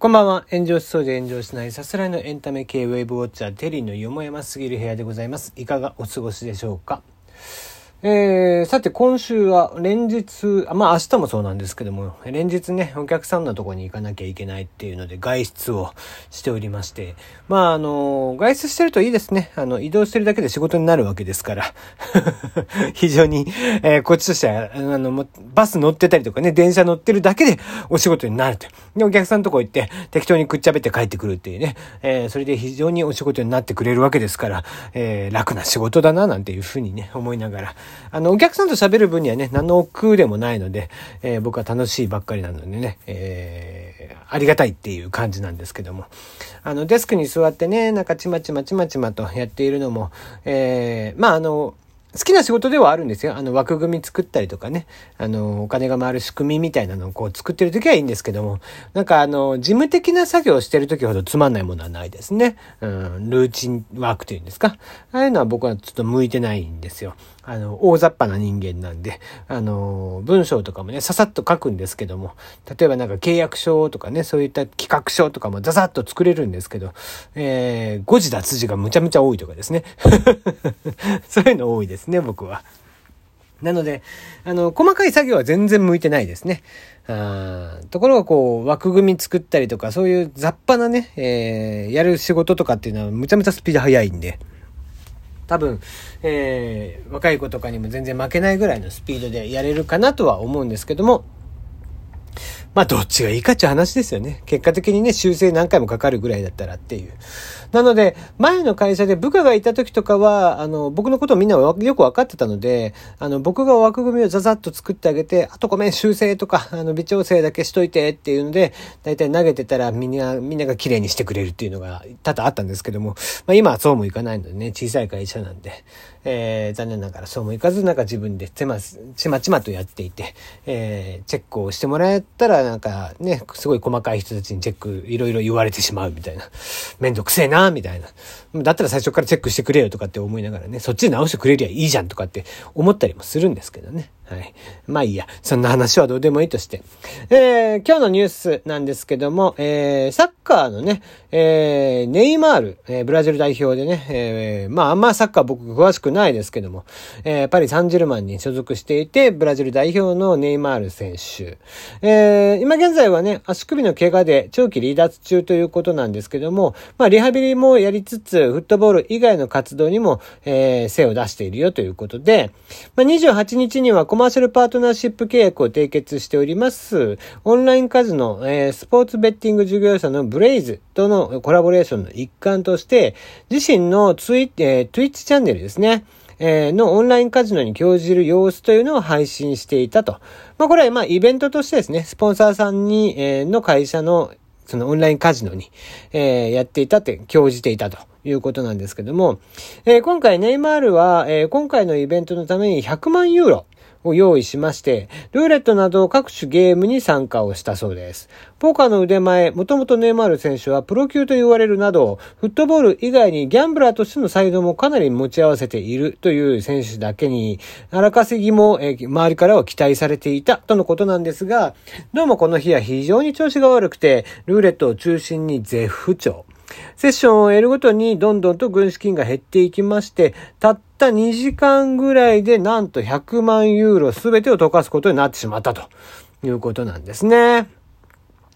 こんばんは。炎上しそうで炎上しないさすらいのエンタメ系ウェブウォッチャーテリーのよもやますぎる部屋でございます。いかがお過ごしでしょうか？えー、さて今週は連日、まあ明日もそうなんですけども、連日ね、お客さんのとこに行かなきゃいけないっていうので外出をしておりまして、まああの、外出してるといいですね。あの、移動してるだけで仕事になるわけですから、非常に、えー、こっちとしては、あの、バス乗ってたりとかね、電車乗ってるだけでお仕事になると。で、お客さんのとこ行って適当にくっちゃべって帰ってくるっていうね、えー、それで非常にお仕事になってくれるわけですから、えー、楽な仕事だななんていうふうにね、思いながら、あの、お客さんと喋る分にはね、何の億劫でもないので、えー、僕は楽しいばっかりなのでね、えー、ありがたいっていう感じなんですけども、あの、デスクに座ってね、なんかちまちまちまちまとやっているのも、えー、まあ、あの、好きな仕事ではあるんですよ。あの、枠組み作ったりとかね。あの、お金が回る仕組みみたいなのをこう作ってる時はいいんですけども、なんかあの、事務的な作業をしてる時ほどつまんないものはないですね。うん、ルーチンワークというんですか。ああいうのは僕はちょっと向いてないんですよ。あの、大雑把な人間なんで、あの、文章とかもね、ささっと書くんですけども、例えばなんか契約書とかね、そういった企画書とかもザザッと作れるんですけど、えー、誤字脱字がむちゃむちゃ多いとかですね。そういうの多いですね、僕は。なので、あの、細かい作業は全然向いてないですね。あところがこう、枠組み作ったりとか、そういう雑把なね、えー、やる仕事とかっていうのはむちゃむちゃスピード速いんで、多分、えー、若い子とかにも全然負けないぐらいのスピードでやれるかなとは思うんですけども、まあ、どっちがいいかっていう話ですよね。結果的にね、修正何回もかかるぐらいだったらっていう。なので、前の会社で部下がいた時とかは、あの、僕のことをみんなよく分かってたので、あの、僕が枠組みをザザッと作ってあげて、あとごめん、修正とか、あの、微調整だけしといてっていうので、だいたい投げてたらみんな、みんなが綺麗にしてくれるっていうのが多々あったんですけども、まあ今はそうもいかないのでね、小さい会社なんで、えー、残念ながらそうもいかず、なんか自分で手ま、ちまちまとやっていて、えー、チェックをしてもらえたら、なんかね、すごい細かい人たちにチェックいろいろ言われてしまうみたいな。めんどくせえな、みたいな。だったら最初からチェックしてくれよとかって思いながらね、そっちで直してくれりゃいいじゃんとかって思ったりもするんですけどね。はい。まあいいや。そんな話はどうでもいいとして。えー、今日のニュースなんですけども、えー、サッカーのね、えー、ネイマール、えー、ブラジル代表でね、えー、まああんまサッカー僕詳しくないですけども、えー、パリ・サンジェルマンに所属していて、ブラジル代表のネイマール選手。えー、今現在はね、足首の怪我で長期離脱中ということなんですけども、まあリハビリもやりつつ、フットボール以外の活動にも、えー、精を出しているよということで、まあ28日にはマーシャルパートナーシップ契約を締結しております、オンラインカジノ、えー、スポーツベッティング事業者のブレイズとのコラボレーションの一環として、自身のツイ,、えー、ツイッチチャンネルですね、えー、のオンラインカジノに興じる様子というのを配信していたと。まあこれはまあイベントとしてですね、スポンサーさんに、えー、の会社のそのオンラインカジノに、えー、やっていたって、興じていたということなんですけども、えー、今回ネイマールは、えー、今回のイベントのために100万ユーロ、を用意しまして、ルーレットなど各種ゲームに参加をしたそうです。ポーカーの腕前、もともとネイマール選手はプロ級と言われるなど、フットボール以外にギャンブラーとしての才能もかなり持ち合わせているという選手だけに、荒稼ぎも、え周りからは期待されていたとのことなんですが、どうもこの日は非常に調子が悪くて、ルーレットを中心に絶不調。セッションを得るごとにどんどんと軍資金が減っていきまして、たったた2時間ぐらいでなんと100万ユーロすべてを溶かすことになってしまったということなんですね。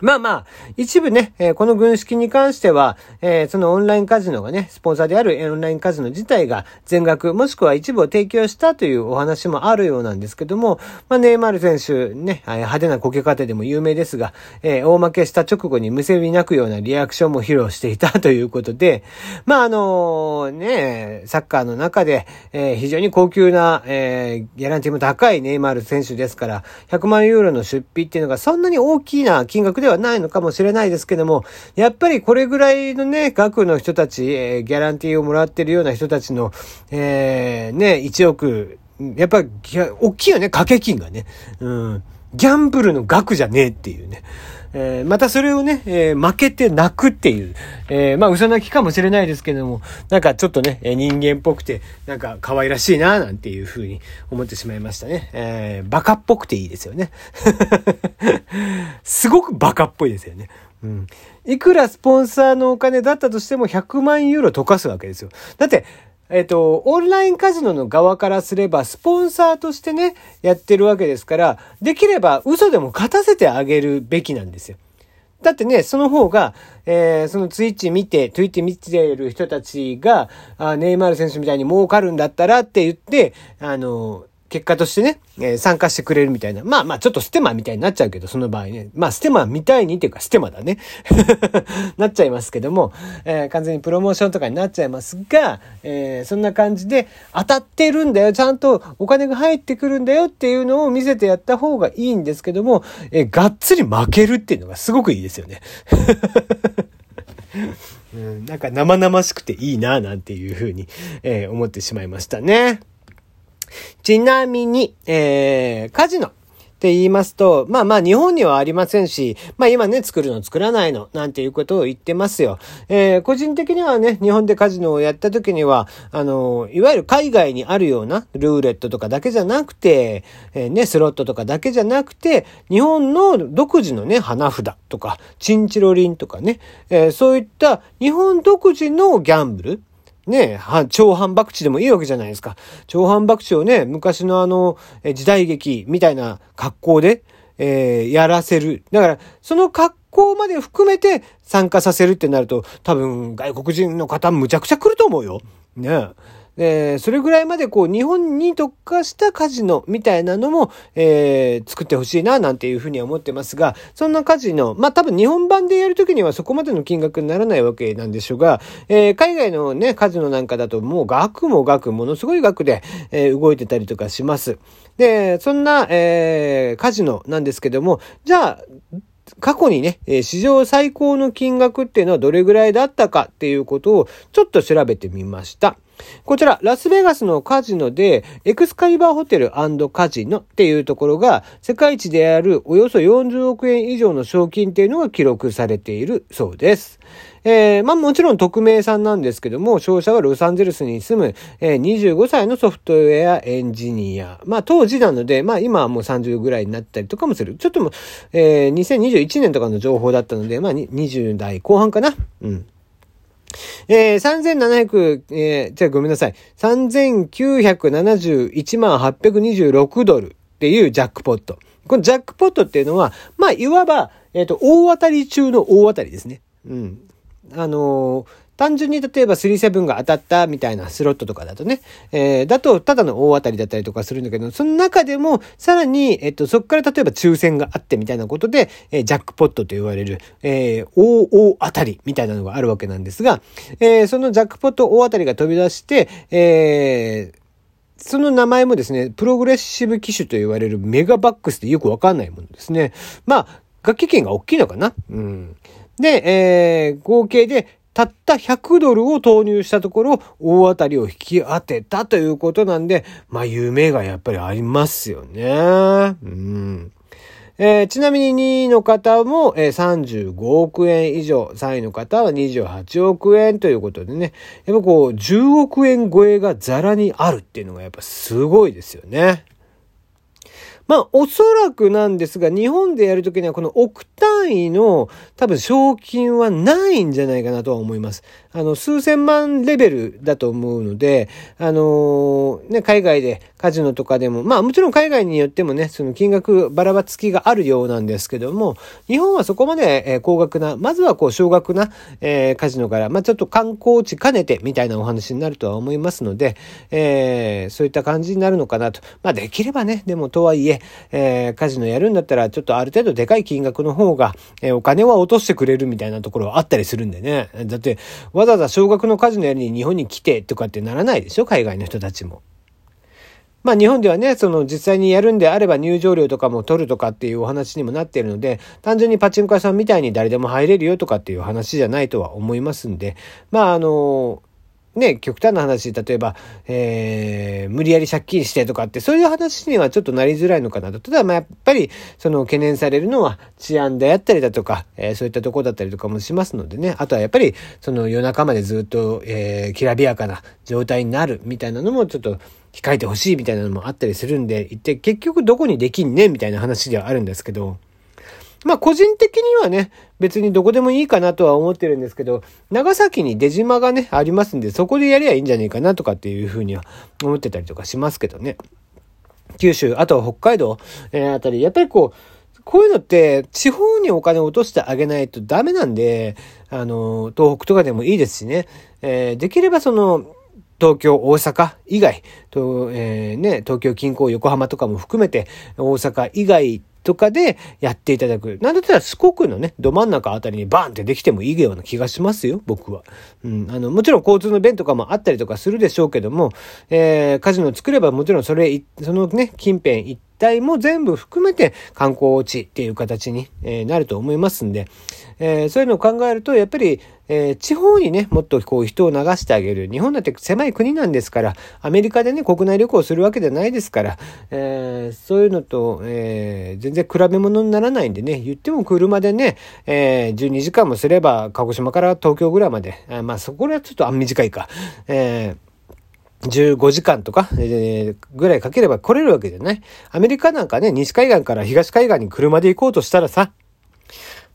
まあまあ、一部ね、えー、この軍資金に関しては、えー、そのオンラインカジノがね、スポンサーであるオンラインカジノ自体が全額、もしくは一部を提供したというお話もあるようなんですけども、まあ、ネイマール選手、ね、派手なこけ方でも有名ですが、えー、大負けした直後にむせび泣くようなリアクションも披露していたということで、まああのね、サッカーの中で、えー、非常に高級な、えー、ギャランティーも高いネイマール選手ですから、100万ユーロの出費っていうのがそんなに大きな金額でではないのかもしれないですけども、やっぱりこれぐらいのね、額の人たち、えー、ギャランティーをもらってるような人たちの、えー、ね、1億、やっぱり、大きいよね、掛け金がね。うん。ギャンブルの額じゃねえっていうね。えー、またそれをね、えー、負けて泣くっていう、えー、まあ嘘泣きかもしれないですけども、なんかちょっとね、人間っぽくて、なんか可愛らしいな、なんていうふうに思ってしまいましたね。えー、バカっぽくていいですよね。すごくバカっぽいですよね。うん。いくらスポンサーのお金だったとしても100万ユーロ溶かすわけですよ。だって、えっ、と、オンラインカジノの側からすれば、スポンサーとしてね、やってるわけですから、できれば嘘でも勝たせてあげるべきなんですよ。だってね、その方が、えー、そのツイッチ見て、ツイッチ見てる人たちが、あネイマール選手みたいに儲かるんだったらって言って、あの、結果としてね、えー、参加してくれるみたいな。まあまあ、ちょっとステマみたいになっちゃうけど、その場合ね。まあ、ステマみたいにっていうか、ステマだね。なっちゃいますけども、えー、完全にプロモーションとかになっちゃいますが、えー、そんな感じで、当たってるんだよ、ちゃんとお金が入ってくるんだよっていうのを見せてやった方がいいんですけども、え、がっつり負けるっていうのがすごくいいですよね。うん、なんか生々しくていいな、なんていうふうに、え、思ってしまいましたね。ちなみに、えー、カジノ。って言いますと、まあまあ日本にはありませんし、まあ今ね、作るの作らないの、なんていうことを言ってますよ。えー、個人的にはね、日本でカジノをやった時には、あの、いわゆる海外にあるようなルーレットとかだけじゃなくて、えー、ね、スロットとかだけじゃなくて、日本の独自のね、花札とか、チンチロリンとかね、えー、そういった日本独自のギャンブル、ね、超反爆地でもいいわけじゃないですか。超反爆地をね、昔のあの、時代劇みたいな格好で、えー、やらせる。だから、その格好まで含めて参加させるってなると、多分外国人の方むちゃくちゃ来ると思うよ。ね。で、それぐらいまでこう日本に特化したカジノみたいなのも、えー、作ってほしいななんていうふうには思ってますが、そんなカジノ、まあ多分日本版でやるときにはそこまでの金額にならないわけなんでしょうが、えー、海外のね、カジノなんかだともう額も額、ものすごい額で、え、動いてたりとかします。で、そんな、え、カジノなんですけども、じゃあ、過去にね、史上最高の金額っていうのはどれぐらいだったかっていうことをちょっと調べてみました。こちら、ラスベガスのカジノで、エクスカリバーホテルカジノっていうところが、世界一であるおよそ40億円以上の賞金っていうのが記録されているそうです。えー、まあもちろん匿名さんなんですけども、勝者はロサンゼルスに住む、えー、25歳のソフトウェアエンジニア。まあ当時なので、まあ今はもう30ぐらいになったりとかもする。ちょっとも、えー、2021年とかの情報だったので、まあ20代後半かな。うん。えー、3700、えー、じゃごめんなさい。3971万826ドルっていうジャックポット。このジャックポットっていうのは、まあ、いわば、えっ、ー、と、大当たり中の大当たりですね。うん。あのー、単純に例えば37が当たったみたいなスロットとかだとね、えー、だとただの大当たりだったりとかするんだけど、その中でもさらに、えっと、そこから例えば抽選があってみたいなことで、えー、ジャックポットと言われる、えー、大大当たりみたいなのがあるわけなんですが、えー、そのジャックポット大当たりが飛び出して、えー、その名前もですね、プログレッシブ機種と言われるメガバックスでよくわかんないものですね。まあ、楽器券が大きいのかなうん。で、えー、合計でたった100ドルを投入したところ、大当たりを引き当てたということなんで、まあ、夢がやっぱりありますよね。うん。えー、ちなみに2位の方も、えー、35億円以上、3位の方は28億円ということでね、やっぱこう、10億円超えがザラにあるっていうのがやっぱすごいですよね。まあ、おそらくなんですが、日本でやるときにはこの億単位の多分賞金はないんじゃないかなとは思います。あの、数千万レベルだと思うので、あのー、ね、海外でカジノとかでも、まあもちろん海外によってもね、その金額ばらばつきがあるようなんですけども、日本はそこまで、え高額な、まずはこう少額な、えー、カジノから、まあちょっと観光地兼ねてみたいなお話になるとは思いますので、えー、そういった感じになるのかなと。まあできればね、でもとはいえ、えー、カジノやるんだったら、ちょっとある程度でかい金額の方が、えー、お金は落としてくれるみたいなところはあったりするんでね。だって、わざわざ少額のカジノやりに日本に来てとかってならないでしょ海外の人たちも。まあ日本ではね、その実際にやるんであれば入場料とかも取るとかっていうお話にもなっているので、単純にパチンコ屋さんみたいに誰でも入れるよとかっていう話じゃないとは思いますんで、まああの、ね、極端な話、例えば、えー、無理やり借金してとかって、そういう話にはちょっとなりづらいのかなと。ただ、まあ、やっぱり、その懸念されるのは治安であったりだとか、えー、そういったとこだったりとかもしますのでね。あとはやっぱり、その夜中までずっと、えー、きらびやかな状態になるみたいなのもちょっと控えてほしいみたいなのもあったりするんで、一体結局どこにできんねみたいな話ではあるんですけど、まあ個人的にはね、別にどこでもいいかなとは思ってるんですけど、長崎に出島がね、ありますんで、そこでやりゃいいんじゃねえかなとかっていうふうには思ってたりとかしますけどね。九州、あとは北海道、えー、あたり、やっぱりこう、こういうのって、地方にお金を落としてあげないとダメなんで、あの、東北とかでもいいですしね、えー、できればその、東京、大阪以外、とえー、ね、東京近郊、横浜とかも含めて、大阪以外とかでやっていただく。なんだったら四国のね、ど真ん中あたりにバーンってできてもいいような気がしますよ、僕は。うん、あの、もちろん交通の便とかもあったりとかするでしょうけども、えー、カジノを作ればもちろんそれ、そのね、近辺一帯も全部含めて観光地っていう形に、えー、なると思いますんで、えー、そういうのを考えると、やっぱり、えー、地方にね、もっとこう人を流してあげる。日本だって狭い国なんですから、アメリカでね、国内旅行するわけじゃないですから、えー、そういうのと、えー、全然比べ物にならないんでね、言っても車でね、えー、12時間もすれば、鹿児島から東京ぐらいまで、あまあそこはちょっとあん短いか、えー15時間とか、えー、ぐらいかければ来れるわけじゃない？アメリカなんかね、西海岸から東海岸に車で行こうとしたらさ、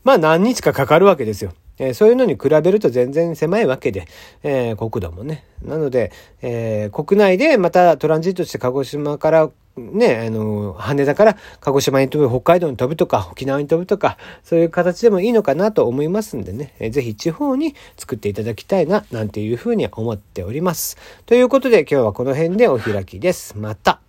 まあ何日かかかるわけですよ。えー、そういうのに比べると全然狭いわけで、えー、国土もね。なので、えー、国内でまたトランジットして鹿児島からね、あの、羽田から鹿児島に飛ぶ、北海道に飛ぶとか、沖縄に飛ぶとか、そういう形でもいいのかなと思いますんでね、えー、ぜひ地方に作っていただきたいな、なんていうふうに思っております。ということで今日はこの辺でお開きです。また。